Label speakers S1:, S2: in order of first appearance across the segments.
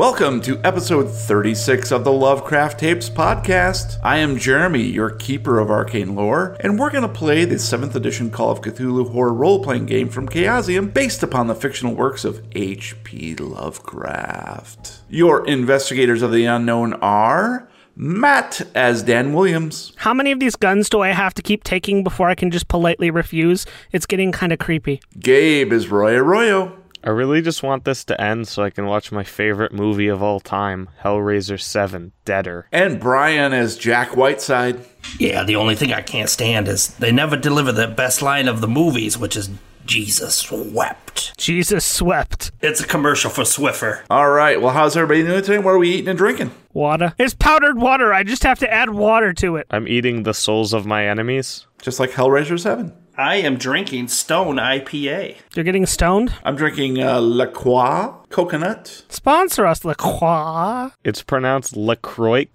S1: Welcome to episode 36 of the Lovecraft Tapes podcast. I am Jeremy, your keeper of arcane lore, and we're going to play the 7th edition Call of Cthulhu horror role playing game from Chaosium based upon the fictional works of H.P. Lovecraft. Your investigators of the unknown are. Matt as Dan Williams,
S2: How many of these guns do I have to keep taking before I can just politely refuse? It's getting kind of creepy.
S1: Gabe is Roy Arroyo,
S3: I really just want this to end so I can watch my favorite movie of all time, Hellraiser 7 Deader.
S1: and Brian as Jack Whiteside.
S4: Yeah, the only thing I can't stand is they never deliver the best line of the movies, which is Jesus wept.
S2: Jesus swept.
S4: It's a commercial for Swiffer.
S1: All right, well, how's everybody doing today? What are we eating and drinking?
S2: Water. It's powdered water. I just have to add water to it.
S3: I'm eating the souls of my enemies.
S1: Just like Hellraiser 7.
S4: I am drinking Stone IPA.
S2: You're getting stoned?
S1: I'm drinking uh, La Croix coconut.
S2: Sponsor us, La Croix.
S3: It's pronounced LaCroix.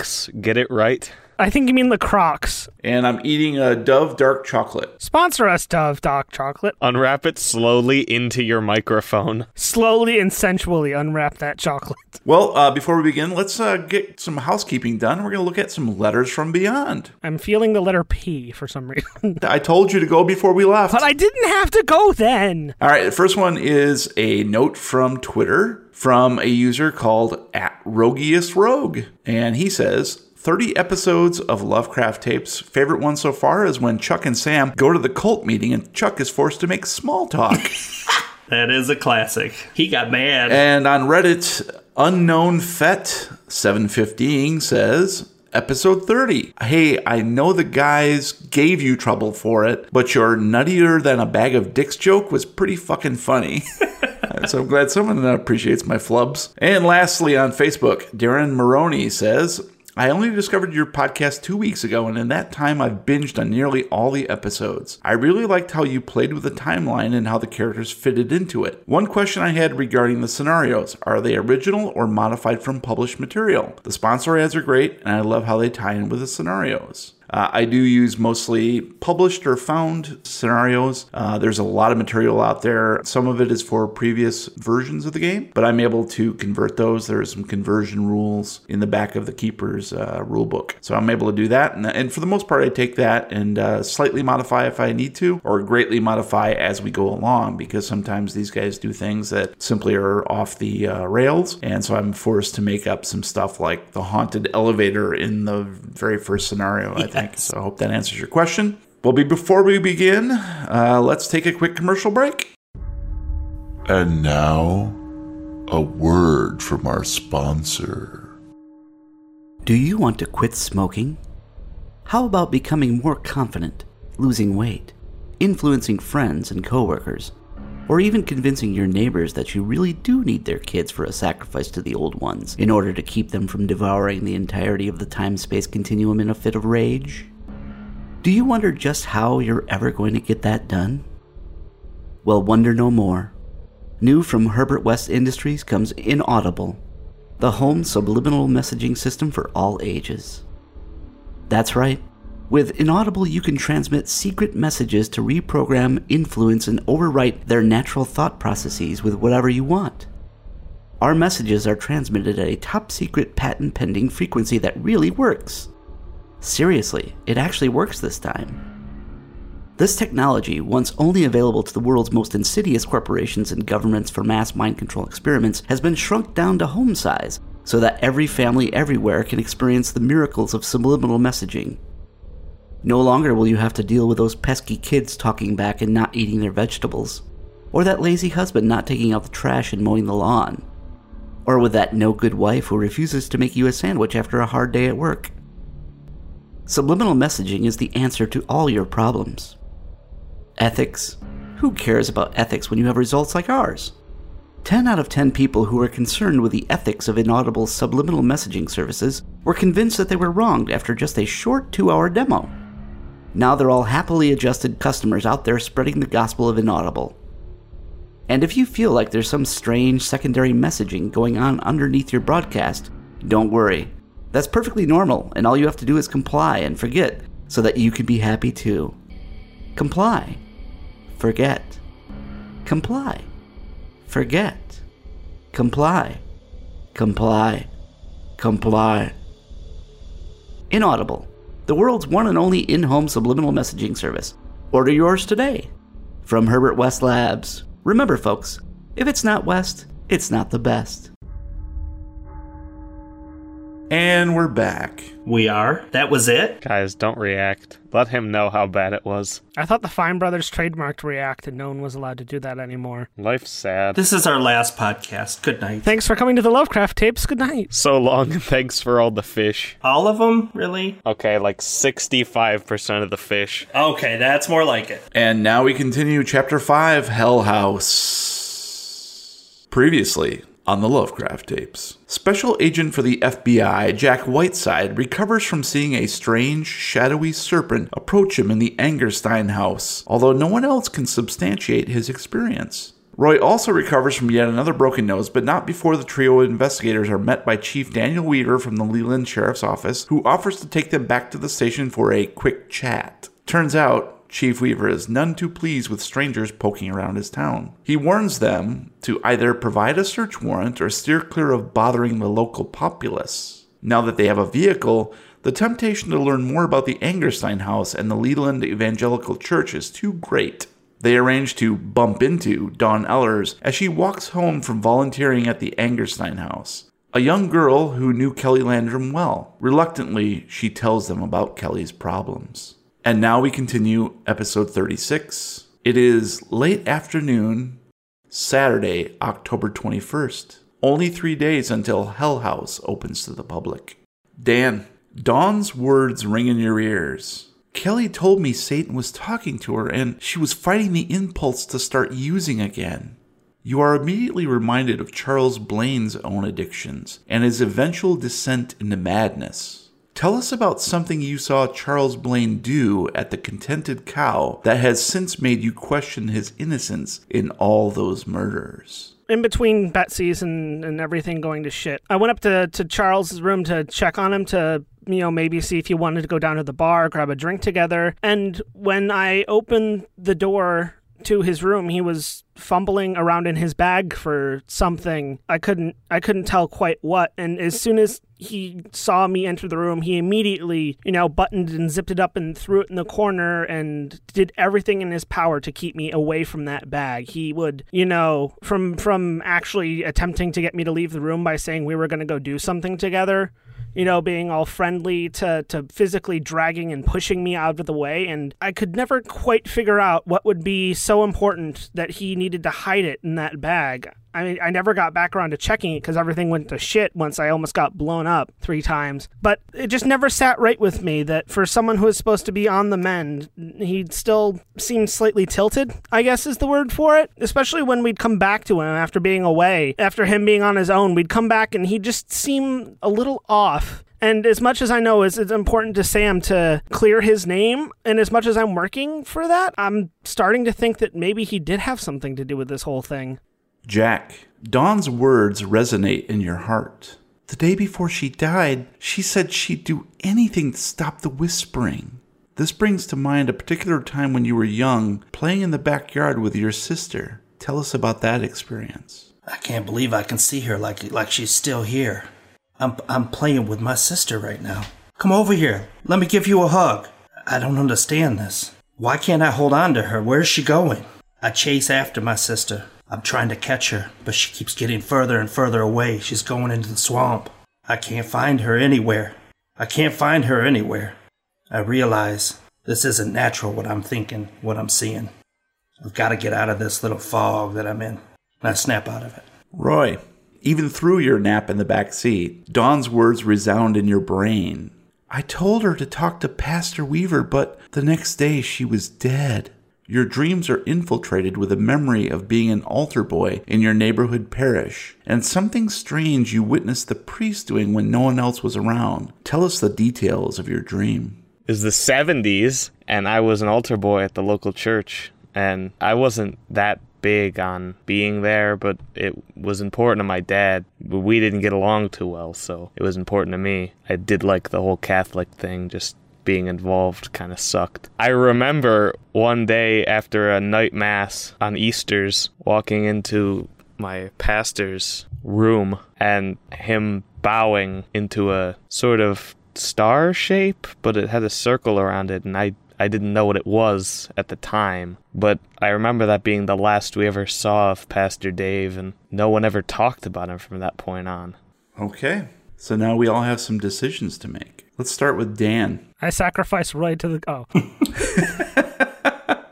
S3: Get it right?
S2: I think you mean La Crocs.
S1: And I'm eating a Dove dark chocolate.
S2: Sponsor us, Dove Dark Chocolate.
S3: Unwrap it slowly into your microphone.
S2: Slowly and sensually unwrap that chocolate.
S1: Well, uh, before we begin, let's uh, get some housekeeping done. We're going to look at some letters from beyond.
S2: I'm feeling the letter P for some reason.
S1: I told you to go before we left.
S2: but I didn't have to go then.
S1: All right, the first one is a note from Twitter from a user called at Rogius Rogue. And he says, 30 episodes of Lovecraft tapes. Favorite one so far is when Chuck and Sam go to the cult meeting and Chuck is forced to make small talk.
S4: That is a classic. He got mad.
S1: and on Reddit, Unknown Fet 715 says, Episode 30. Hey, I know the guys gave you trouble for it, but your nuttier than a bag of dicks joke was pretty fucking funny. so I'm glad someone appreciates my flubs. And lastly, on Facebook, Darren Maroney says, I only discovered your podcast two weeks ago, and in that time, I've binged on nearly all the episodes. I really liked how you played with the timeline and how the characters fitted into it. One question I had regarding the scenarios are they original or modified from published material? The sponsor ads are great, and I love how they tie in with the scenarios. Uh, I do use mostly published or found scenarios. Uh, there's a lot of material out there. Some of it is for previous versions of the game, but I'm able to convert those. There are some conversion rules in the back of the Keeper's uh, rule book. So I'm able to do that. And, and for the most part, I take that and uh, slightly modify if I need to, or greatly modify as we go along, because sometimes these guys do things that simply are off the uh, rails. And so I'm forced to make up some stuff like the haunted elevator in the very first scenario, think. So I hope that answers your question. Well, be before we begin, uh, let's take a quick commercial break.
S5: And now, a word from our sponsor.
S6: Do you want to quit smoking? How about becoming more confident, losing weight, influencing friends and coworkers, or even convincing your neighbors that you really do need their kids for a sacrifice to the old ones in order to keep them from devouring the entirety of the time space continuum in a fit of rage? Do you wonder just how you're ever going to get that done? Well, wonder no more. New from Herbert West Industries comes Inaudible, the home subliminal messaging system for all ages. That's right. With Inaudible, you can transmit secret messages to reprogram, influence, and overwrite their natural thought processes with whatever you want. Our messages are transmitted at a top secret patent pending frequency that really works. Seriously, it actually works this time. This technology, once only available to the world's most insidious corporations and governments for mass mind control experiments, has been shrunk down to home size so that every family everywhere can experience the miracles of subliminal messaging. No longer will you have to deal with those pesky kids talking back and not eating their vegetables, or that lazy husband not taking out the trash and mowing the lawn, or with that no good wife who refuses to make you a sandwich after a hard day at work. Subliminal messaging is the answer to all your problems. Ethics? Who cares about ethics when you have results like ours? 10 out of 10 people who were concerned with the ethics of inaudible subliminal messaging services were convinced that they were wronged after just a short two hour demo. Now they're all happily adjusted customers out there spreading the gospel of Inaudible. And if you feel like there's some strange secondary messaging going on underneath your broadcast, don't worry. That's perfectly normal, and all you have to do is comply and forget so that you can be happy too. Comply. Forget. Comply. Forget. Comply. Comply. Comply. Inaudible, the world's one and only in home subliminal messaging service. Order yours today from Herbert West Labs. Remember, folks, if it's not West, it's not the best.
S1: And we're back.
S4: We are. That was it.
S3: Guys, don't react. Let him know how bad it was.
S2: I thought the Fine Brothers trademarked React and no one was allowed to do that anymore.
S3: Life's sad.
S4: This is our last podcast. Good night.
S2: Thanks for coming to the Lovecraft tapes. Good night.
S3: So long, and thanks for all the fish.
S4: All of them, really?
S3: Okay, like 65% of the fish.
S4: Okay, that's more like it.
S1: And now we continue chapter 5 Hell House. Previously on the Lovecraft tapes. Special agent for the FBI, Jack Whiteside, recovers from seeing a strange, shadowy serpent approach him in the Angerstein house, although no one else can substantiate his experience. Roy also recovers from yet another broken nose, but not before the trio of investigators are met by Chief Daniel Weaver from the Leland Sheriff's Office, who offers to take them back to the station for a quick chat. Turns out, Chief Weaver is none too pleased with strangers poking around his town. He warns them to either provide a search warrant or steer clear of bothering the local populace. Now that they have a vehicle, the temptation to learn more about the Angerstein house and the Leland Evangelical Church is too great. They arrange to bump into Dawn Ellers as she walks home from volunteering at the Angerstein house. A young girl who knew Kelly Landrom well. Reluctantly, she tells them about Kelly's problems. And now we continue episode 36. It is late afternoon, Saturday, October 21st. Only three days until Hell House opens to the public. Dan, Dawn's words ring in your ears. Kelly told me Satan was talking to her and she was fighting the impulse to start using again. You are immediately reminded of Charles Blaine's own addictions and his eventual descent into madness. Tell us about something you saw Charles Blaine do at the Contented Cow that has since made you question his innocence in all those murders.
S2: in between Betsy's and, and everything going to shit, I went up to, to Charles's room to check on him to, you know, maybe see if he wanted to go down to the bar, grab a drink together. And when I opened the door to his room, he was fumbling around in his bag for something. I couldn't I couldn't tell quite what. And as soon as he saw me enter the room, he immediately, you know, buttoned and zipped it up and threw it in the corner and did everything in his power to keep me away from that bag. He would, you know, from from actually attempting to get me to leave the room by saying we were going to go do something together you know, being all friendly to, to physically dragging and pushing me out of the way. And I could never quite figure out what would be so important that he needed to hide it in that bag. I mean, I never got back around to checking it because everything went to shit once I almost got blown up three times. But it just never sat right with me that for someone who was supposed to be on the mend, he'd still seemed slightly tilted, I guess is the word for it. Especially when we'd come back to him after being away, after him being on his own, we'd come back and he'd just seemed a little off. And as much as I know it's, it's important to Sam to clear his name, and as much as I'm working for that, I'm starting to think that maybe he did have something to do with this whole thing.
S1: Jack, Dawn's words resonate in your heart. The day before she died, she said she'd do anything to stop the whispering. This brings to mind a particular time when you were young, playing in the backyard with your sister. Tell us about that experience.
S4: I can't believe I can see her like like she's still here. I'm I'm playing with my sister right now. Come over here. Let me give you a hug. I don't understand this. Why can't I hold on to her? Where's she going? I chase after my sister. I'm trying to catch her, but she keeps getting further and further away. She's going into the swamp. I can't find her anywhere. I can't find her anywhere. I realize this isn't natural what I'm thinking, what I'm seeing. I've got to get out of this little fog that I'm in. And I snap out of it.
S1: Roy, even through your nap in the back seat, Dawn's words resound in your brain. I told her to talk to Pastor Weaver, but the next day she was dead. Your dreams are infiltrated with a memory of being an altar boy in your neighborhood parish, and something strange you witnessed the priest doing when no one else was around. Tell us the details of your dream.
S3: It was the 70s, and I was an altar boy at the local church. And I wasn't that big on being there, but it was important to my dad. We didn't get along too well, so it was important to me. I did like the whole Catholic thing, just being involved kind of sucked. I remember one day after a night mass on Easter's walking into my pastor's room and him bowing into a sort of star shape, but it had a circle around it, and I I didn't know what it was at the time, but I remember that being the last we ever saw of Pastor Dave, and no one ever talked about him from that point on.
S1: Okay. So now we all have some decisions to make. Let's start with Dan.
S2: I sacrifice Roy to the. Oh.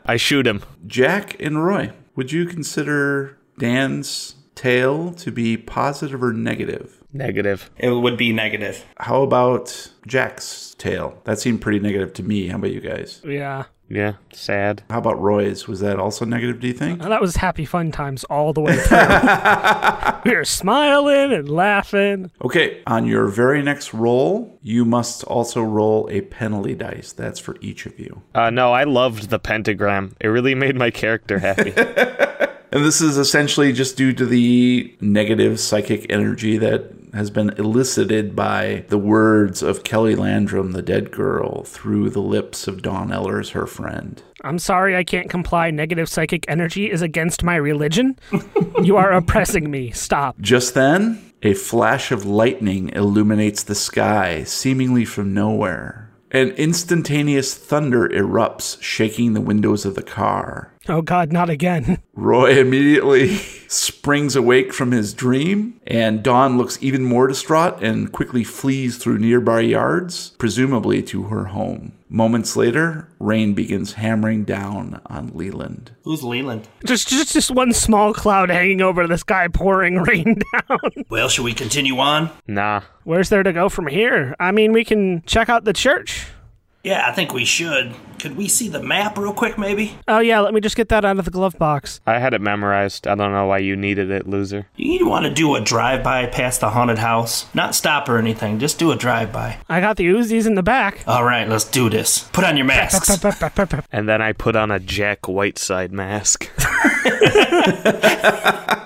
S3: I shoot him.
S1: Jack and Roy, would you consider Dan's tale to be positive or negative?
S3: Negative.
S4: It would be negative.
S1: How about Jack's tale? That seemed pretty negative to me. How about you guys?
S2: Yeah.
S3: Yeah, sad.
S1: How about Roy's? Was that also negative, do you think?
S2: And that was happy fun times all the way through. we were smiling and laughing.
S1: Okay, on your very next roll, you must also roll a penalty dice. That's for each of you.
S3: Uh, no, I loved the pentagram. It really made my character happy.
S1: And this is essentially just due to the negative psychic energy that has been elicited by the words of Kelly Landrom, the dead girl, through the lips of Dawn Ellers, her friend.
S2: I'm sorry I can't comply. Negative psychic energy is against my religion. you are oppressing me. Stop.
S1: Just then, a flash of lightning illuminates the sky, seemingly from nowhere. An instantaneous thunder erupts, shaking the windows of the car.
S2: Oh God, not again.
S1: Roy immediately springs awake from his dream, and Dawn looks even more distraught and quickly flees through nearby yards, presumably to her home. Moments later, rain begins hammering down on Leland.
S4: Who's Leland?
S2: Just, just, just one small cloud hanging over the sky, pouring rain down.
S4: Well, should we continue on?
S3: nah.
S2: Where's there to go from here? I mean, we can check out the church.
S4: Yeah, I think we should. Could we see the map real quick, maybe?
S2: Oh yeah, let me just get that out of the glove box.
S3: I had it memorized. I don't know why you needed it, loser.
S4: You want to do a drive-by past the haunted house? Not stop or anything, just do a drive-by.
S2: I got the Uzis in the back.
S4: All right, let's do this. Put on your masks.
S3: And then I put on a Jack Whiteside mask.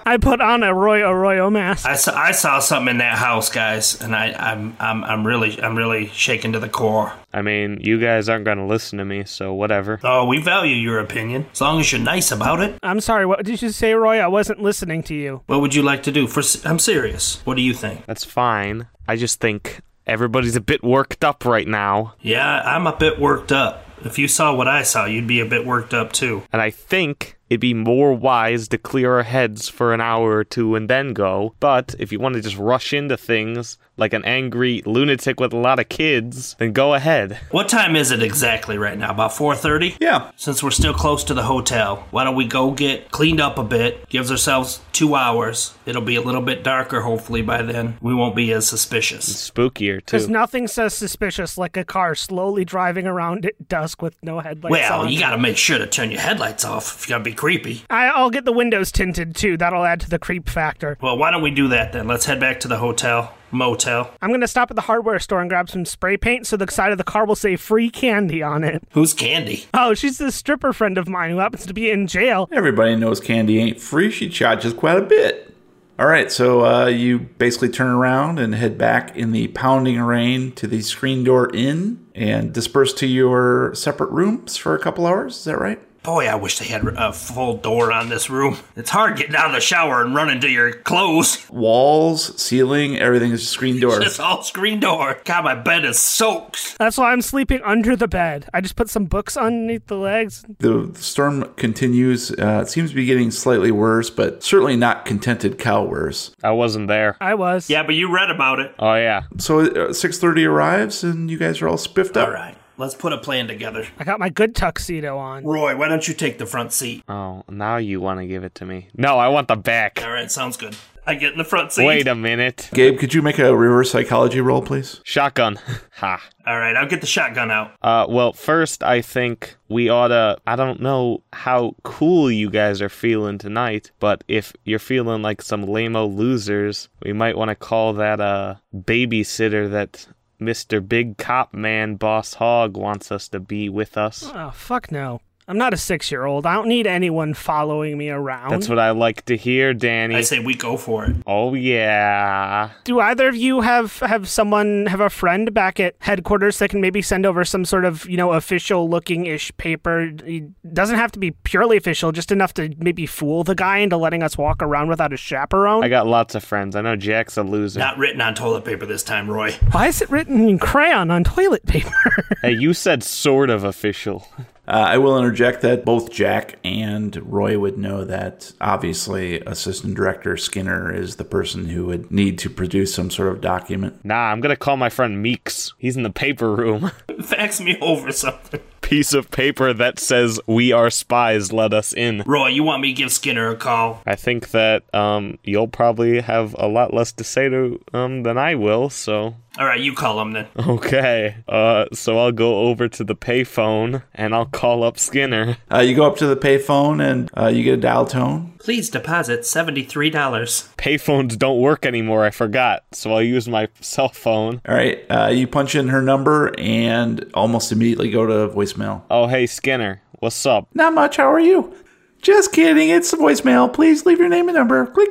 S2: I put on a Roy Arroyo mask.
S4: I saw, I saw something in that house, guys, and I, I'm, I'm, I'm really, I'm really shaken to the core.
S3: I mean, you guys aren't going to listen to me, so whatever.
S4: Oh, we value your opinion, as long as you're nice about it.
S2: I'm sorry, what did you say, Roy? I wasn't listening to you.
S4: What would you like to do? For, s- I'm serious. What do you think?
S3: That's fine. I just think everybody's a bit worked up right now.
S4: Yeah, I'm a bit worked up. If you saw what I saw, you'd be a bit worked up too.
S3: And I think it'd be more wise to clear our heads for an hour or two and then go. But if you want to just rush into things like an angry lunatic with a lot of kids, then go ahead.
S4: What time is it exactly right now? About 4:30?
S1: Yeah.
S4: Since we're still close to the hotel, why don't we go get cleaned up a bit? Gives ourselves 2 hours. It'll be a little bit darker hopefully by then. We won't be as suspicious.
S3: Spookier, too.
S2: Because nothing says suspicious like a car slowly driving around at dusk with no headlights
S4: Well,
S2: on.
S4: you got to make sure to turn your headlights off if you're going to be creepy.
S2: I, I'll get the windows tinted too. That'll add to the creep factor.
S4: Well, why don't we do that then? Let's head back to the hotel, motel.
S2: I'm gonna stop at the hardware store and grab some spray paint so the side of the car will say free candy on it.
S4: Who's Candy?
S2: Oh, she's this stripper friend of mine who happens to be in jail.
S1: Everybody knows candy ain't free. She charges quite a bit. All right, so uh, you basically turn around and head back in the pounding rain to the Screen Door Inn and disperse to your separate rooms for a couple hours. Is that right?
S4: Boy, I wish they had a full door on this room. It's hard getting out of the shower and running to your clothes.
S1: Walls, ceiling, everything is screen door.
S4: It's all screen door. God, my bed is soaked.
S2: That's why I'm sleeping under the bed. I just put some books underneath the legs.
S1: The storm continues. Uh, it seems to be getting slightly worse, but certainly not contented cow worse.
S3: I wasn't there.
S2: I was.
S4: Yeah, but you read about it.
S3: Oh, yeah.
S1: So uh, 6.30 arrives and you guys are all spiffed up.
S4: All right, let's put a plan together.
S2: I got my good tuxedo on.
S4: Roy, why don't you take the front seat?
S3: Oh, now you want to give it to me. No, I want the back.
S4: All right, sounds good. I get in the front seat.
S3: Wait a minute.
S1: Gabe, could you make a reverse psychology roll, please?
S3: Shotgun. ha.
S4: All right, I'll get the shotgun out.
S3: Uh, well, first, I think we oughta. I don't know how cool you guys are feeling tonight, but if you're feeling like some lameo losers, we might want to call that a babysitter that Mr. Big Cop Man Boss Hog wants us to be with us.
S2: Oh, fuck no. I'm not a six year old. I don't need anyone following me around.
S3: That's what I like to hear, Danny.
S4: I say we go for it.
S3: oh yeah.
S2: Do either of you have have someone have a friend back at headquarters that can maybe send over some sort of you know official looking ish paper? It doesn't have to be purely official, just enough to maybe fool the guy into letting us walk around without a chaperone.
S3: I got lots of friends. I know Jack's a loser.
S4: Not written on toilet paper this time, Roy.
S2: Why is it written in crayon on toilet paper?
S3: Hey, you said sort of official.
S1: Uh, I will interject that both Jack and Roy would know that obviously Assistant Director Skinner is the person who would need to produce some sort of document.
S3: Nah, I'm gonna call my friend Meeks. He's in the paper room.
S4: Fax me over something.
S3: Piece of paper that says "We are spies. Let us in."
S4: Roy, you want me to give Skinner a call?
S3: I think that um, you'll probably have a lot less to say to um than I will. So
S4: All right, you call him then.
S3: okay. Uh, so I'll go over to the payphone and I'll call up Skinner.
S1: Uh, you go up to the payphone and uh, you get a dial tone.
S4: Please deposit $73.
S3: Payphones don't work anymore. I forgot. So I'll use my cell phone.
S1: All right, uh, you punch in her number and almost immediately go to voicemail.
S3: Oh, hey Skinner, what's up?
S1: Not much. How are you? Just kidding. It's the voicemail. Please leave your name and number. Click.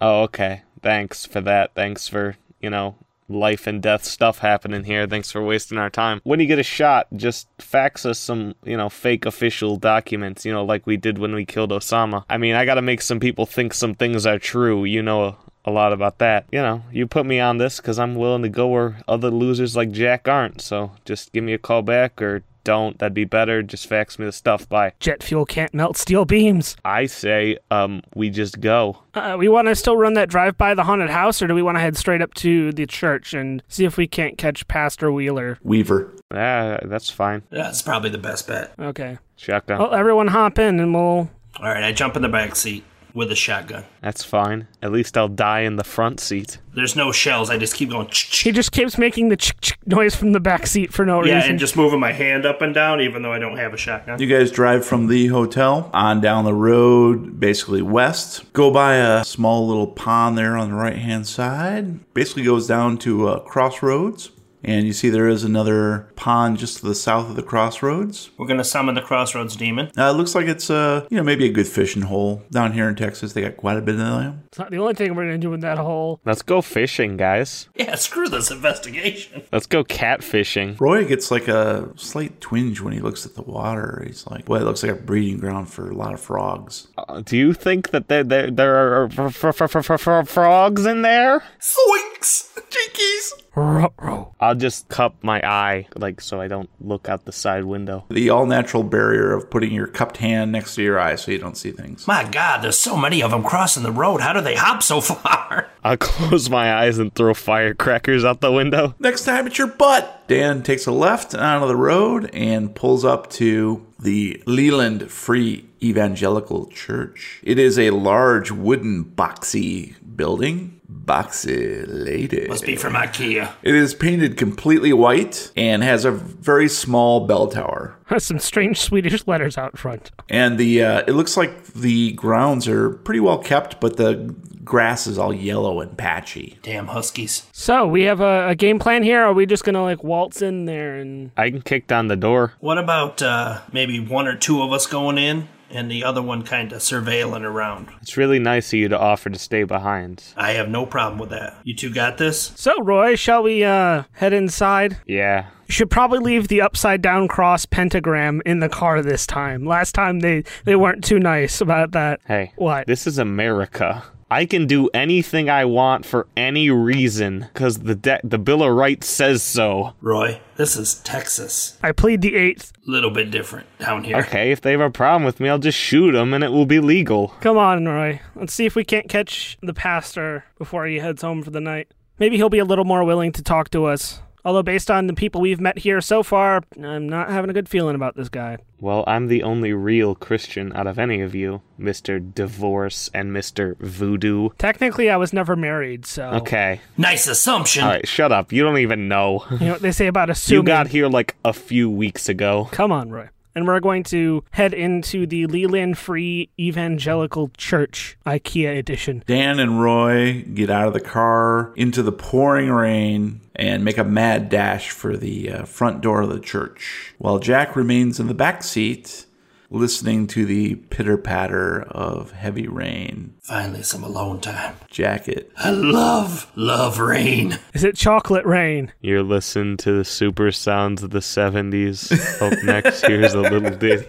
S3: Oh, okay. Thanks for that. Thanks for, you know, life and death stuff happening here. Thanks for wasting our time. When you get a shot, just fax us some, you know, fake official documents, you know, like we did when we killed Osama. I mean, I gotta make some people think some things are true. You know a lot about that. You know, you put me on this because I'm willing to go where other losers like Jack aren't. So just give me a call back or don't. That'd be better. Just fax me the stuff by.
S2: Jet fuel can't melt steel beams.
S3: I say, um, we just go.
S2: Uh, we want to still run that drive by the haunted house, or do we want to head straight up to the church and see if we can't catch Pastor Wheeler?
S1: Weaver.
S3: Ah, that's fine.
S4: Yeah, That's probably the best bet.
S2: Okay.
S3: Shotgun.
S2: Well, everyone hop in and we'll.
S4: All right, I jump in the back seat with a shotgun.
S3: That's fine. At least I'll die in the front seat.
S4: There's no shells. I just keep going. ch-ch.
S2: He just keeps making the chick chick noise from the back seat for no
S4: Yeah,
S2: reason.
S4: Yeah, and just moving my hand up and down, even though I don't have a shotgun.
S1: You guys drive from the hotel on down the road, basically west. Go by a small little pond there on the right hand side. Basically goes down to uh, crossroads. And you see there is another pond just to the south of the crossroads.
S4: We're gonna summon the crossroads demon.
S1: Uh, it looks like it's uh, you know maybe a good fishing hole down here in Texas. They got quite a bit of them.
S2: it's not the only thing we're going to do in that hole.
S3: Let's go fishing, guys.
S4: Yeah, screw this investigation.
S3: Let's go catfishing.
S1: Roy gets like a slight twinge when he looks at the water. He's like, "Well, it looks like a breeding ground for a lot of frogs."
S3: Uh, do you think that there there, there are f- f- f- f- f- frogs in there?
S4: Zoinks! Jinkies!
S2: Ruh-roh.
S3: I'll just cup my eye, like so I don't look out the side window.
S1: The all-natural barrier of putting your cupped hand next to your eye so you don't see things.
S4: My God, there's so many of them crossing the road. How do they hop so far?
S3: I'll close my eyes and throw firecrackers out the window.
S1: Next time it's your butt. Dan takes a left onto the road and pulls up to the Leland Free Evangelical Church. It is a large wooden boxy building. Boxy lady.
S4: Must be from IKEA.
S1: It is painted completely white and has a very small bell tower.
S2: Has some strange Swedish letters out front.
S1: And the uh, it looks like the grounds are pretty well kept, but the grass is all yellow and patchy.
S4: Damn huskies.
S2: So we have a, a game plan here. Are we just going to like waltz in there and
S3: I can kick down the door.
S4: What about uh, maybe one or two of us going in and the other one kind of surveilling around?
S3: It's really nice of you to offer to stay behind.
S4: I have no problem with that. You two got this?
S2: So, Roy, shall we uh, head inside?
S3: Yeah.
S2: You should probably leave the upside down cross pentagram in the car this time. Last time they, they weren't too nice about that.
S3: Hey.
S2: What?
S3: This is America. I can do anything I want for any reason because the de- the Bill of Rights says so.
S4: Roy, this is Texas.
S2: I plead the eighth.
S4: Little bit different down here.
S3: Okay, if they have a problem with me, I'll just shoot them and it will be legal.
S2: Come on, Roy. Let's see if we can't catch the pastor before he heads home for the night. Maybe he'll be a little more willing to talk to us. Although, based on the people we've met here so far, I'm not having a good feeling about this guy.
S3: Well, I'm the only real Christian out of any of you, Mr. Divorce and Mr. Voodoo.
S2: Technically, I was never married, so.
S3: Okay.
S4: Nice assumption.
S3: All right, shut up. You don't even know.
S2: You know what they say about assuming.
S3: You got here like a few weeks ago.
S2: Come on, Roy. And we're going to head into the Leland Free Evangelical Church IKEA edition.
S1: Dan and Roy get out of the car into the pouring rain and make a mad dash for the uh, front door of the church, while Jack remains in the back seat listening to the pitter patter of heavy rain.
S4: Finally, some alone time.
S1: Jacket.
S4: I love, love rain.
S2: Is it chocolate rain?
S3: You're listening to the super sounds of the 70s. Up next, here's a little ditty.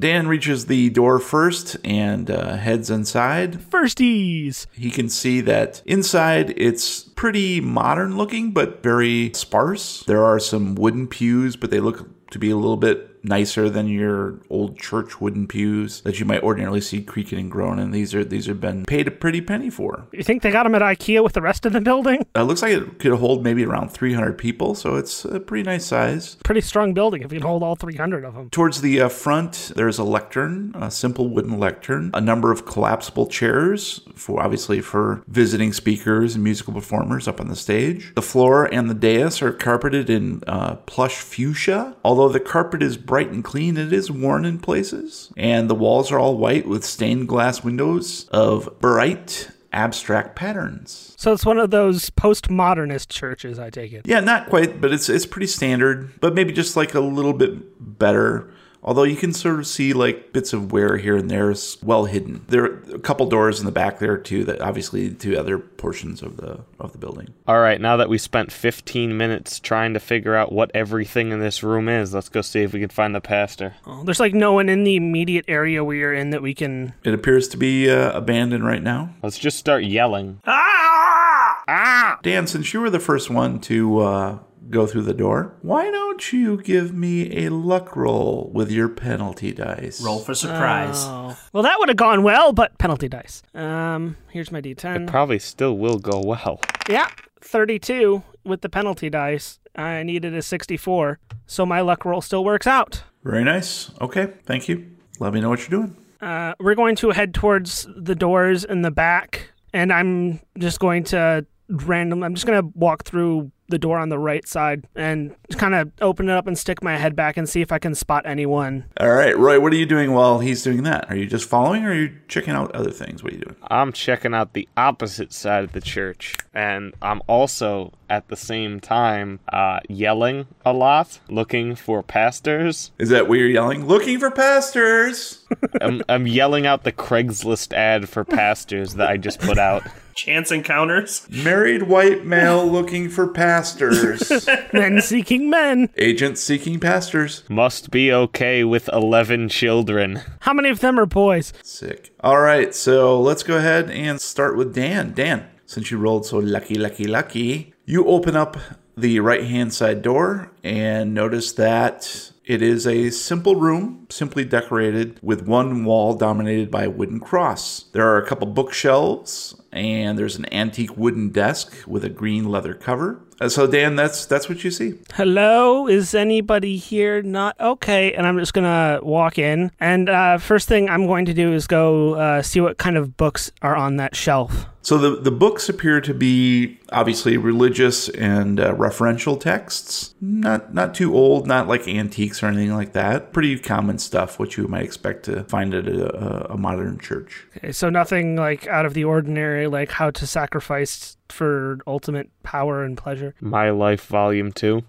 S1: Dan reaches the door first and uh, heads inside.
S2: Firsties.
S1: He can see that inside it's pretty modern looking, but very sparse. There are some wooden pews, but they look to be a little bit nicer than your old church wooden pews that you might ordinarily see creaking and groaning. These are these have been paid a pretty penny for.
S2: You think they got them at IKEA with the rest of the building?
S1: It looks like it could hold maybe around 300 people, so it's a pretty nice size.
S2: Pretty strong building if you can hold all 300 of them.
S1: Towards the uh, front, there's a lectern, a simple wooden lectern, a number of collapsible chairs for obviously for visiting speakers and musical performers up on the stage. The floor and the dais are carpeted in uh, plush fuchsia. Although the carpet is bright and clean, it is worn in places. And the walls are all white with stained glass windows of bright abstract patterns.
S2: So it's one of those postmodernist churches, I take it.
S1: Yeah, not quite, but it's it's pretty standard, but maybe just like a little bit better. Although you can sort of see like bits of wear here and there is well hidden. There are a couple doors in the back there too that obviously lead to other portions of the of the building.
S3: All right, now that we spent 15 minutes trying to figure out what everything in this room is, let's go see if we can find the pastor.
S2: Oh, there's like no one in the immediate area we are in that we can.
S1: It appears to be uh, abandoned right now.
S3: Let's just start yelling. Ah! Ah!
S1: Dan, since you were the first one to uh, go through the door, why don't you give me a luck roll with your penalty dice?
S4: Roll for surprise.
S2: Oh. Well, that would have gone well, but penalty dice. Um, here's my
S3: It
S2: D10.
S3: probably still will go well.
S2: yeah, 32 with the penalty dice. I needed a 64, so my luck roll still works out.
S1: Very nice. Okay, thank you. Let me know what you're doing.
S2: Uh, we're going to head towards the doors in the back, and I'm just going to random. I'm just going to walk through the door on the right side and kind of open it up and stick my head back and see if I can spot anyone.
S1: All right, Roy, what are you doing while he's doing that? Are you just following or are you checking out other things? What are you doing?
S3: I'm checking out the opposite side of the church, and I'm also at the same time uh, yelling a lot, looking for pastors.
S1: Is that where you're yelling, looking for pastors?
S3: I'm, I'm yelling out the Craigslist ad for pastors that I just put out.
S4: Chance encounters.
S1: Married white male looking for pastors.
S2: Men seeking men.
S1: Agents seeking pastors.
S3: Must be okay with 11 children.
S2: How many of them are boys?
S1: Sick. All right, so let's go ahead and start with Dan. Dan, since you rolled so lucky, lucky, lucky, you open up the right hand side door and notice that it is a simple room, simply decorated with one wall dominated by a wooden cross. There are a couple bookshelves and there's an antique wooden desk with a green leather cover. Uh, So Dan, that's that's what you see.
S2: Hello, is anybody here? Not okay. And I'm just gonna walk in, and uh, first thing I'm going to do is go uh, see what kind of books are on that shelf.
S1: So the, the books appear to be obviously religious and uh, referential texts. Not not too old, not like antiques or anything like that. Pretty common stuff, what you might expect to find at a, a modern church.
S2: Okay, so nothing like out of the ordinary, like how to sacrifice for ultimate power and pleasure.
S3: My Life Volume 2.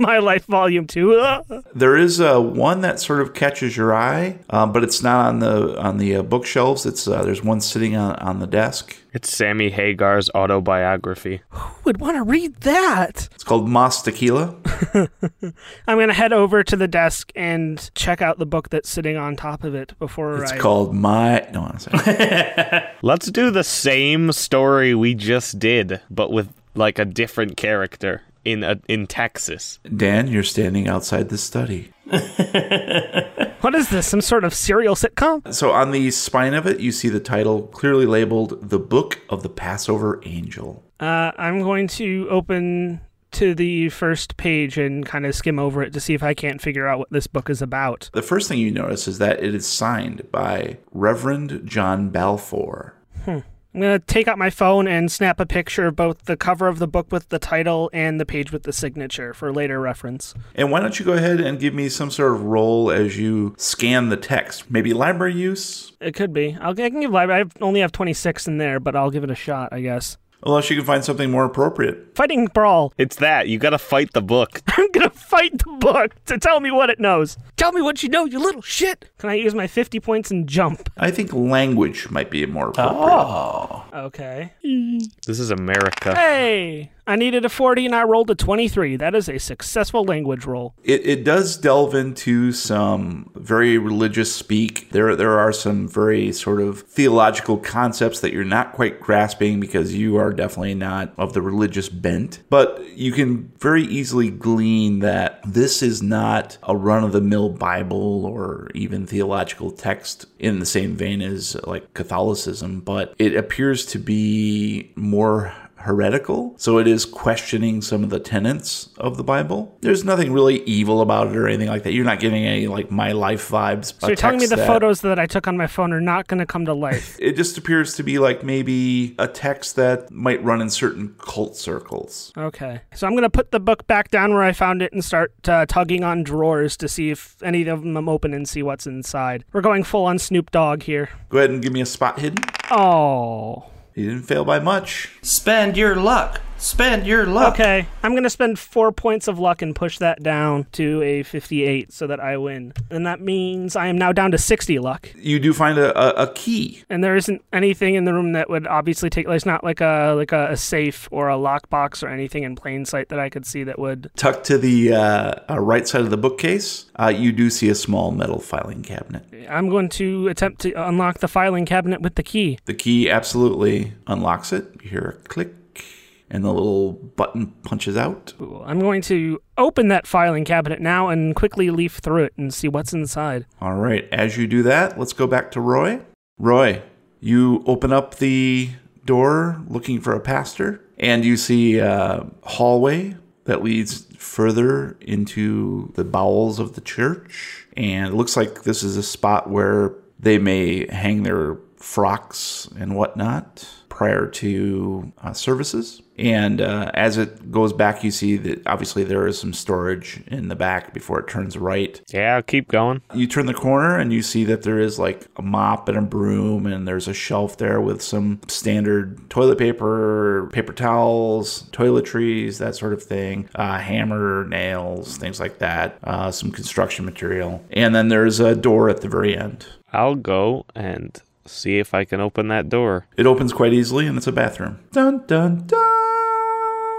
S2: My Life Volume Two.
S1: There is uh, one that sort of catches your eye, uh, but it's not on the on the uh, bookshelves. It's uh, there's one sitting on, on the desk.
S3: It's Sammy Hagar's autobiography.
S2: Who would want to read that?
S1: It's called Mas Tequila.
S2: I'm gonna head over to the desk and check out the book that's sitting on top of it before
S1: It's
S2: I.
S1: called My. No, I'm sorry.
S3: Let's do the same story we just did, but with like a different character in a, in Texas.
S1: Dan, you're standing outside the study.
S2: What is this? Some sort of serial sitcom?
S1: So on the spine of it, you see the title clearly labeled "The Book of the Passover Angel."
S2: Uh, I'm going to open to the first page and kind of skim over it to see if I can't figure out what this book is about.
S1: The first thing you notice is that it is signed by Reverend John Balfour.
S2: I'm going to take out my phone and snap a picture of both the cover of the book with the title and the page with the signature for later reference.
S1: And why don't you go ahead and give me some sort of roll as you scan the text? Maybe library use?
S2: It could be. I'll, I can give library. I only have 26 in there, but I'll give it a shot, I guess.
S1: Unless you can find something more appropriate.
S2: Fighting brawl.
S3: It's that. You gotta fight the book.
S2: I'm gonna fight the book to tell me what it knows. Tell me what you know, you little shit. Can I use my 50 points and jump?
S1: I think language might be more appropriate. Oh.
S2: Okay.
S3: This is America.
S2: Hey, I needed a 40 and I rolled a 23. That is a successful language roll.
S1: It, it does delve into some very religious speak. There there are some very sort of theological concepts that you're not quite grasping because you are definitely not of the religious bent. But you can very easily glean that this is not a run of the mill Bible or even theological text in the same vein as like Catholicism, but it appears to be more heretical. So it is questioning some of the tenets of the Bible. There's nothing really evil about it or anything like that. You're not getting any like my life vibes.
S2: So you're telling me the photos that I took on my phone are not going to come to life.
S1: It just appears to be like maybe a text that might run in certain cult circles.
S2: okay. So I'm going to put the book back down where I found it and start uh, tugging on drawers to see if any of them open and see what's inside. We're going full on Snoop Dogg here.
S1: Go ahead and give me a spot hidden.
S2: Oh.
S1: You didn't fail by much.
S4: Spend your luck. Spend your luck.
S2: Okay, I'm gonna spend four points of luck and push that down to a 58 so that I win. And that means I am now down to 60 luck.
S1: You do find a, a, a key.
S2: And there isn't anything in the room that would obviously take. It's not like a like a, a safe or a lockbox or anything in plain sight that I could see that would.
S1: Tucked to the uh, uh, right side of the bookcase, uh, you do see a small metal filing cabinet.
S2: I'm going to attempt to unlock the filing cabinet with the key.
S1: The key absolutely unlocks it. You hear a click, and the little button punches out.
S2: I'm going to open that filing cabinet now and quickly leaf through it and see what's inside.
S1: All right, as you do that, let's go back to Roy. Roy, you open up the door looking for a pastor, and you see a hallway that leads further into the bowels of the church. And it looks like this is a spot where they may hang their frocks and whatnot prior to uh, services. And uh, as it goes back, you see that obviously there is some storage in the back before it turns right.
S3: Yeah, I'll keep going.
S1: You turn the corner and you see that there is like a mop and a broom, and there's a shelf there with some standard toilet paper, paper towels, toiletries, that sort of thing, uh, hammer, nails, things like that, uh, some construction material. And then there's a door at the very end.
S3: I'll go and see if I can open that door.
S1: It opens quite easily and it's a bathroom. Dun dun dun.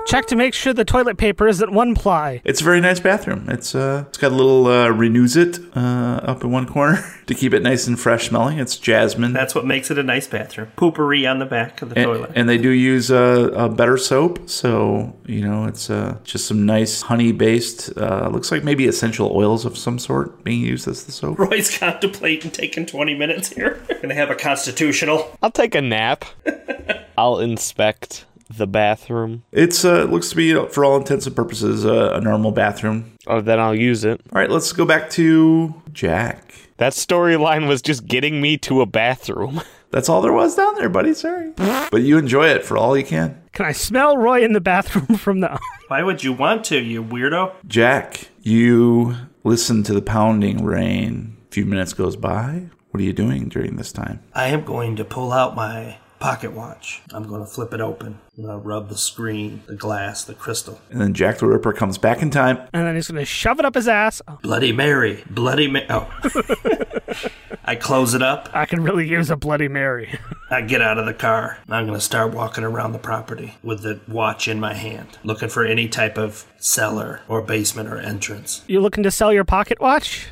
S2: Check to make sure the toilet paper isn't one ply.
S1: It's a very nice bathroom. It's uh, it's got a little uh, Renuzit uh, up in one corner to keep it nice and fresh smelling. It's jasmine.
S4: That's what makes it a nice bathroom. Poo-Pourri on the back of the
S1: and,
S4: toilet.
S1: and they do use a, a better soap, so you know it's uh, just some nice honey-based. Uh, looks like maybe essential oils of some sort being used as the soap.
S4: Roy's contemplating taking 20 minutes here. Gonna have a constitutional.
S3: I'll take a nap. I'll inspect the bathroom.
S1: It's uh, it looks to be, for all intents and purposes, uh, a normal bathroom.
S3: Oh, then I'll use it.
S1: All right, let's go back to Jack.
S3: That storyline was just getting me to a bathroom.
S1: That's all there was down there, buddy. Sorry, but you enjoy it for all you can.
S2: Can I smell Roy in the bathroom from the.
S4: Why would you want to, you weirdo?
S1: Jack, you listen to the pounding rain. A few minutes goes by. What are you doing during this time?
S4: I am going to pull out my pocket watch. I'm going to flip it open. I'm going to rub the screen, the glass, the crystal.
S1: And then Jack the Ripper comes back in time.
S2: And then he's going to shove it up his ass. Oh,
S4: Bloody Mary. Bloody Mary. Oh. I close it up.
S2: I can really use a Bloody Mary.
S4: I get out of the car. I'm going to start walking around the property with the watch in my hand, looking for any type of cellar or basement or entrance.
S2: You looking to sell your pocket watch?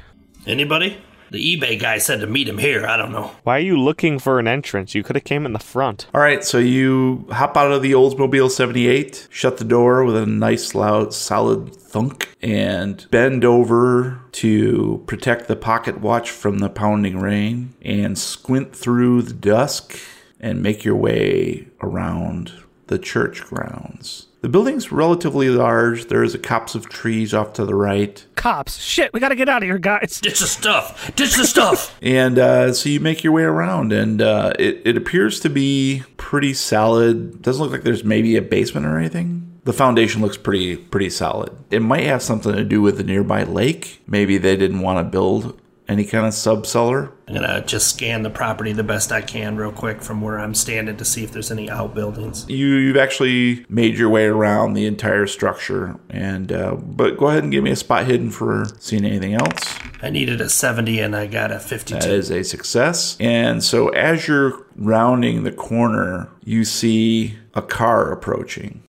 S4: Anybody? The eBay guy said to meet him here. I don't know.
S3: Why are you looking for an entrance? You could have came in the front.
S1: All right, so you hop out of the Oldsmobile 78, shut the door with a nice, loud, solid thunk, and bend over to protect the pocket watch from the pounding rain, and squint through the dusk and make your way around the church grounds. The building's relatively large. There's a copse of trees off to the right.
S2: Cops. Shit, we gotta get out of here, guys.
S4: Ditch the stuff. Ditch the stuff.
S1: And uh, so you make your way around, and uh, it, it appears to be pretty solid. Doesn't look like there's maybe a basement or anything. The foundation looks pretty pretty solid. It might have something to do with the nearby lake. Maybe they didn't want to build Any kind of subcellar?
S4: I'm gonna just scan the property the best I can real quick from where I'm standing to see if there's any outbuildings.
S1: You, you've actually made your way around the entire structure, and uh, but go ahead and give me a spot hidden for seeing anything else.
S4: I needed a 70 and I got a 52.
S1: That is a success. And so as you're rounding the corner, you see a car approaching.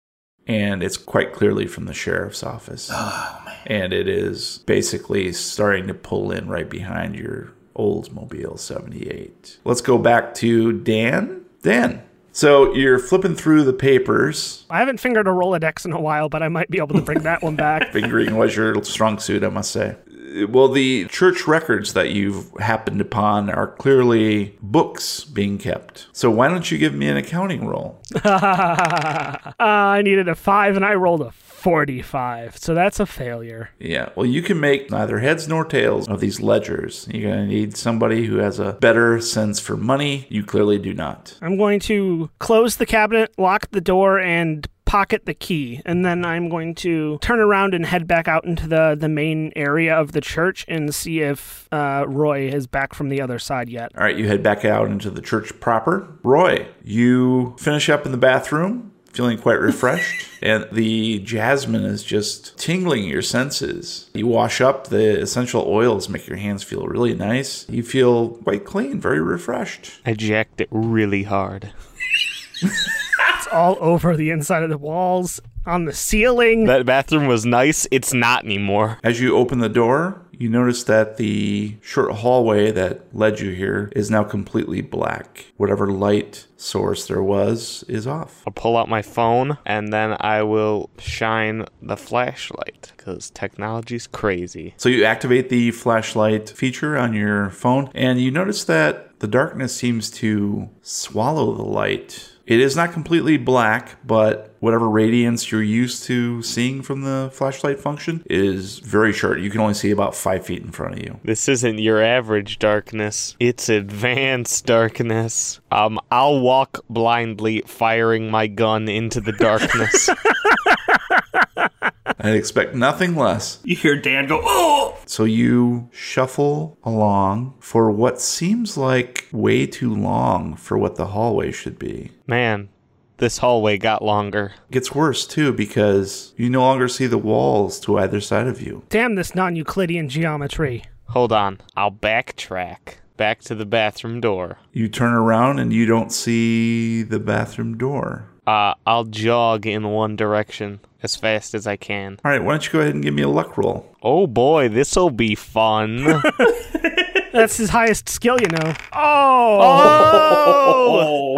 S1: And it's quite clearly from the sheriff's office.
S4: oh.
S1: And it is basically starting to pull in right behind your Oldsmobile 78. Let's go back to Dan. Dan. So you're flipping through the papers.
S2: I haven't fingered a Rolodex in a while, but I might be able to bring that one back.
S1: Fingering was your strong suit, I must say. Well, the church records that you've happened upon are clearly books being kept. So why don't you give me an accounting roll?
S2: uh, I needed a five and I rolled a 45. So that's a failure.
S1: Yeah, well, you can make neither heads nor tails of these ledgers. You're going to need somebody who has a better sense for money. You clearly do not.
S2: I'm going to close the cabinet, lock the door, and pocket the key and then i'm going to turn around and head back out into the the main area of the church and see if uh, roy is back from the other side yet
S1: All right, you head back out into the church proper. Roy, you finish up in the bathroom, feeling quite refreshed, and the jasmine is just tingling your senses. You wash up, the essential oils make your hands feel really nice. You feel quite clean, very refreshed.
S3: I jacked it really hard.
S2: it's all over the inside of the walls on the ceiling
S3: That bathroom was nice. It's not anymore.
S1: As you open the door, you notice that the short hallway that led you here is now completely black. Whatever light source there was is off.
S3: I'll pull out my phone and then I will shine the flashlight because technology's crazy.
S1: So you activate the flashlight feature on your phone, and you notice that the darkness seems to swallow the light. It is not completely black, but whatever radiance you're used to seeing from the flashlight function is very short. You can only see about five feet in front of you.
S3: This isn't your average darkness. It's advanced darkness. Um, I'll walk blindly, firing my gun into the darkness.
S1: I'd expect nothing less.
S4: You hear Dan go, oh!
S1: So you shuffle along for what seems like way too long for what the hallway should be.
S3: Man, this hallway got longer.
S1: gets worse too because you no longer see the walls to either side of you.
S2: damn this non-euclidean geometry
S3: Hold on, I'll backtrack back to the bathroom door.
S1: You turn around and you don't see the bathroom door.
S3: Uh, I'll jog in one direction as fast as I can.
S1: All right, why don't you go ahead and give me a luck roll?
S3: Oh boy, this'll be fun.
S2: that's his highest skill you know
S3: oh!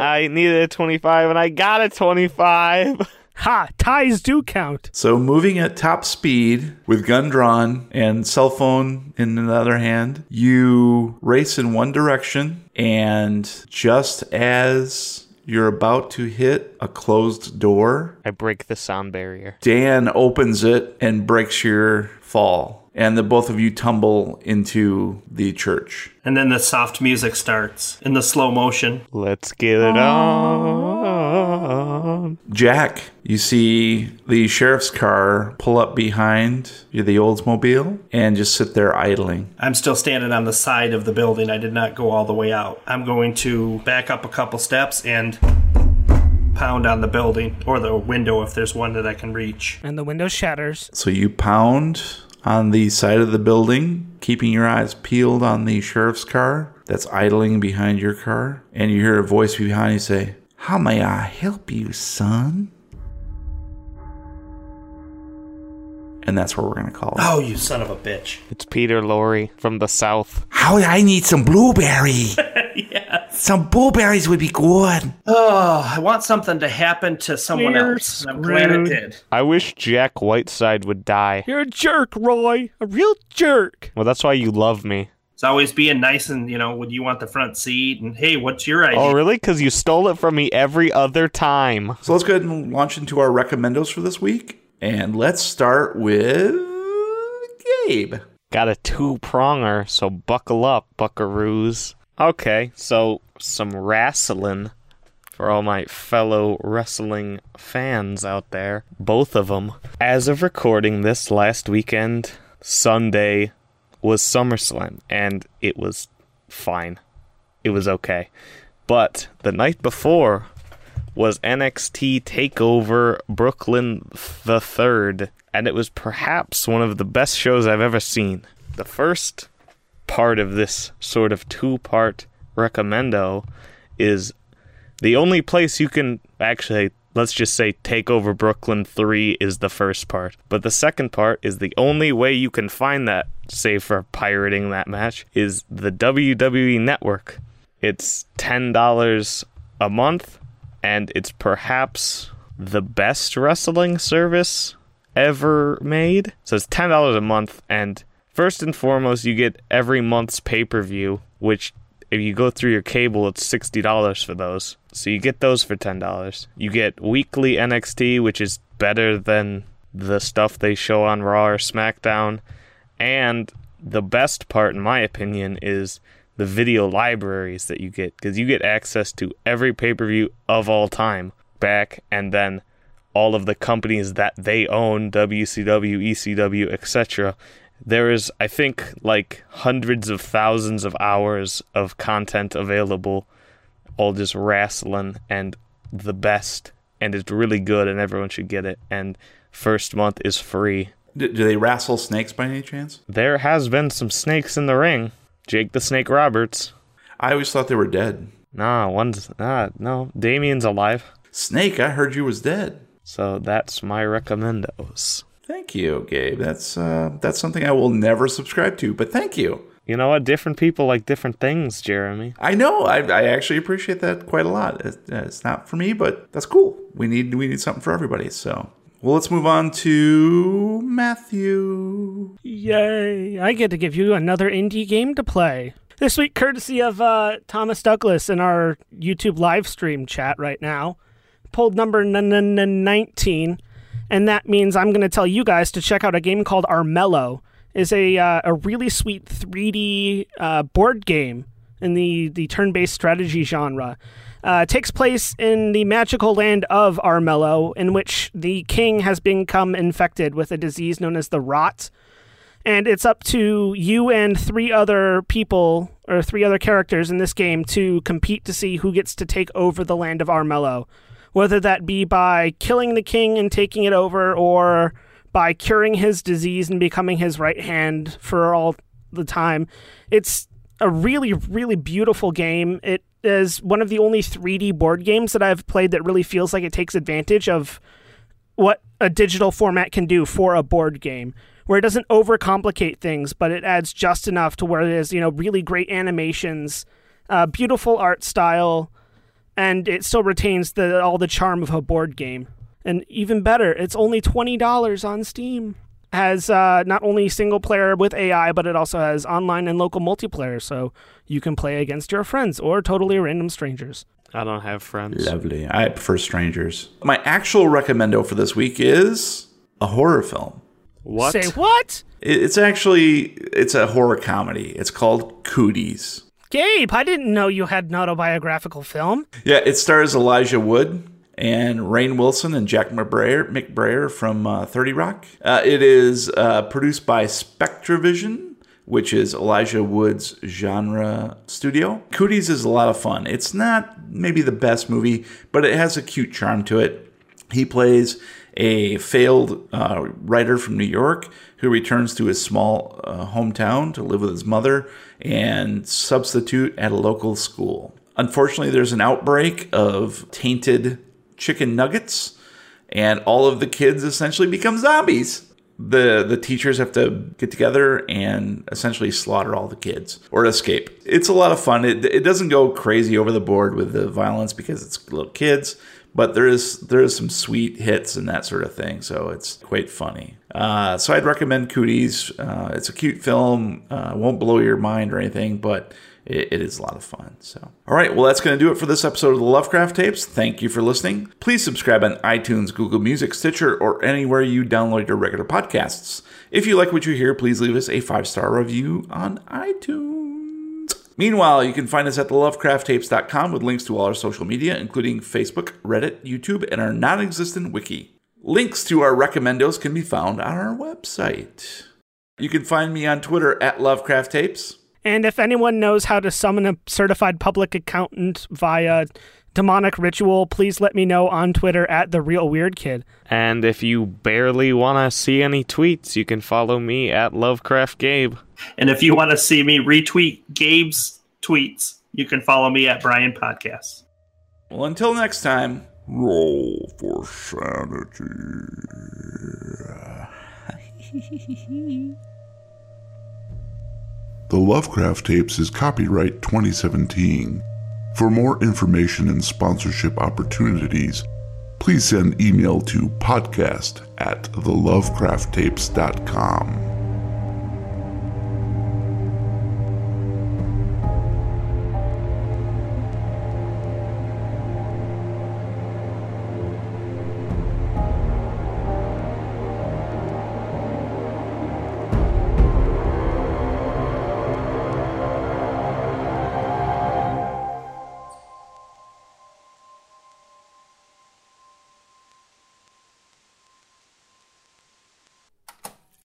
S3: I needed a 25 and I got a 25.
S2: ha ties do count
S1: So, moving at top speed with gun drawn and cell phone in the other hand, you race in one direction, and just as you're about to hit a closed door,
S3: I break the sound barrier.
S1: Dan opens it and breaks your fall. And the both of you tumble into the church.
S4: And then the soft music starts in the slow motion.
S3: Let's get it on.
S1: Jack, you see the sheriff's car pull up behind the Oldsmobile and just sit there idling.
S4: I'm still standing on the side of the building. I did not go all the way out. I'm going to back up a couple steps and pound on the building or the window if there's one that I can reach.
S2: and the window shatters
S1: So you pound on the side of the building, keeping your eyes peeled on the sheriff's car that's idling behind your car, and you hear a voice behind you say, How may I help you, son? And that's what we're going to call it.
S4: Oh, you son of a bitch.
S3: It's Peter Lorre from the south.
S1: How I need some blueberry. Some blueberries would be good.
S4: Oh, I want something to happen to someone
S2: You're
S4: else. and I'm glad it
S2: screwed.
S4: did.
S3: I wish Jack Whiteside would die.
S2: you're a jerk roy a real jerk
S3: Well, that's why you love me.
S4: It's always being nice and, you know, would you want the front seat? And hey, what's your idea?
S3: Oh, really? Because you stole it from me every other time.
S1: So let's go ahead and launch into our recommendos for this week. And let's start with Gabe.
S3: Got a two pronger, so buckle up, buckaroos. Okay, so some wrestling for all my fellow wrestling fans out there. Both of them. As of recording this last weekend, Sunday, was SummerSlam, and it was fine. It was okay. But the night before was NXT TakeOver Brooklyn the Third, and it was perhaps one of the best shows I've ever seen. The first part of this sort of two-part recommendo is the only place you can actually let's just say Takeover Brooklyn 3 is the first part. But the second part is the only way you can find that, save for pirating that match, is the WWE Network. It's $10 a month, and it's perhaps the best wrestling service ever made. So it's $10 a month, and first and foremost, you get every month's pay per view, which if you go through your cable, it's sixty dollars for those. So you get those for ten dollars. You get weekly NXT, which is better than the stuff they show on Raw or SmackDown. And the best part, in my opinion, is the video libraries that you get because you get access to every pay per view of all time back, and then all of the companies that they own, WCW, ECW, etc there is i think like hundreds of thousands of hours of content available all just wrestling and the best and it's really good and everyone should get it and first month is free
S1: Do, do they wrestle snakes by any chance?
S3: there has been some snakes in the ring jake the snake roberts
S1: I always thought they were dead.
S3: nah one's nah, no damien's alive
S1: Snake, I heard you was dead.
S3: so that's my recommendos
S1: Thank you, Gabe. That's uh, that's something I will never subscribe to, but thank you.
S3: you know what different people like different things jeremy
S1: I know. I, I actually appreciate that quite a lot. It, it's not for me, but that's cool. We need we need something for everybody. So, well, let's move on to Matthew.
S2: Yay! I get to give you another indie game to play. This week, courtesy of uh, Thomas Douglas in our YouTube live stream chat right now, pulled number n- n- n- 19, and that means I'm going to tell you guys to check out a game called Armello. is a uh, a really sweet 3D uh, board game in the the turn-based strategy genre. Uh, takes place in the magical land of Armello, in which the king has become infected with a disease known as the Rot, and it's up to you and three other people or three other characters in this game to compete to see who gets to take over the land of Armello, whether that be by killing the king and taking it over, or by curing his disease and becoming his right hand for all the time. It's a really, really beautiful game. It is one of the only 3D board games that I've played that really feels like it takes advantage of what a digital format can do for a board game, where it doesn't overcomplicate things, but it adds just enough to where it is, you know, really great animations, uh, beautiful art style, and it still retains the all the charm of a board game. And even better, it's only twenty dollars on Steam. Has uh, not only single player with AI, but it also has online and local multiplayer, so you can play against your friends or totally random strangers.
S3: I don't have friends.
S1: Lovely. I prefer strangers. My actual recommendo for this week is a horror film.
S3: What?
S2: Say what?
S1: It's actually it's a horror comedy. It's called Cooties.
S2: Gabe, I didn't know you had an autobiographical film.
S1: Yeah, it stars Elijah Wood and Rainn Wilson and Jack McBrayer, McBrayer from uh, 30 Rock. Uh, it is uh, produced by SpectreVision, which is Elijah Wood's genre studio. Cooties is a lot of fun. It's not maybe the best movie, but it has a cute charm to it. He plays a failed uh, writer from New York who returns to his small uh, hometown to live with his mother and substitute at a local school. Unfortunately, there's an outbreak of tainted chicken nuggets, and all of the kids essentially become zombies. The the teachers have to get together and essentially slaughter all the kids or escape. It's a lot of fun. It, it doesn't go crazy over the board with the violence because it's little kids, but there is there is some sweet hits and that sort of thing. So it's quite funny. Uh, so I'd recommend Cooties. Uh, it's a cute film. Uh, won't blow your mind or anything, but it, it is a lot of fun. So, all right, well, that's going to do it for this episode of the Lovecraft Tapes. Thank you for listening. Please subscribe on iTunes, Google Music, Stitcher, or anywhere you download your regular podcasts. If you like what you hear, please leave us a five star review on iTunes. Meanwhile, you can find us at thelovecrafttapes.com with links to all our social media, including Facebook, Reddit, YouTube, and our non existent wiki. Links to our recommendos can be found on our website. You can find me on Twitter at Lovecraft Tapes.
S2: And if anyone knows how to summon a certified public accountant via demonic ritual, please let me know on Twitter at the real weird kid.
S3: And if you barely want to see any tweets, you can follow me at Lovecraft Gabe.
S7: And if you want to see me retweet Gabe's tweets, you can follow me at Brian Podcast.
S1: Well, until next time,
S5: Roll for sanity. the Lovecraft Tapes is copyright 2017. For more information and sponsorship opportunities, please send email to podcast at thelovecrafttapes.com.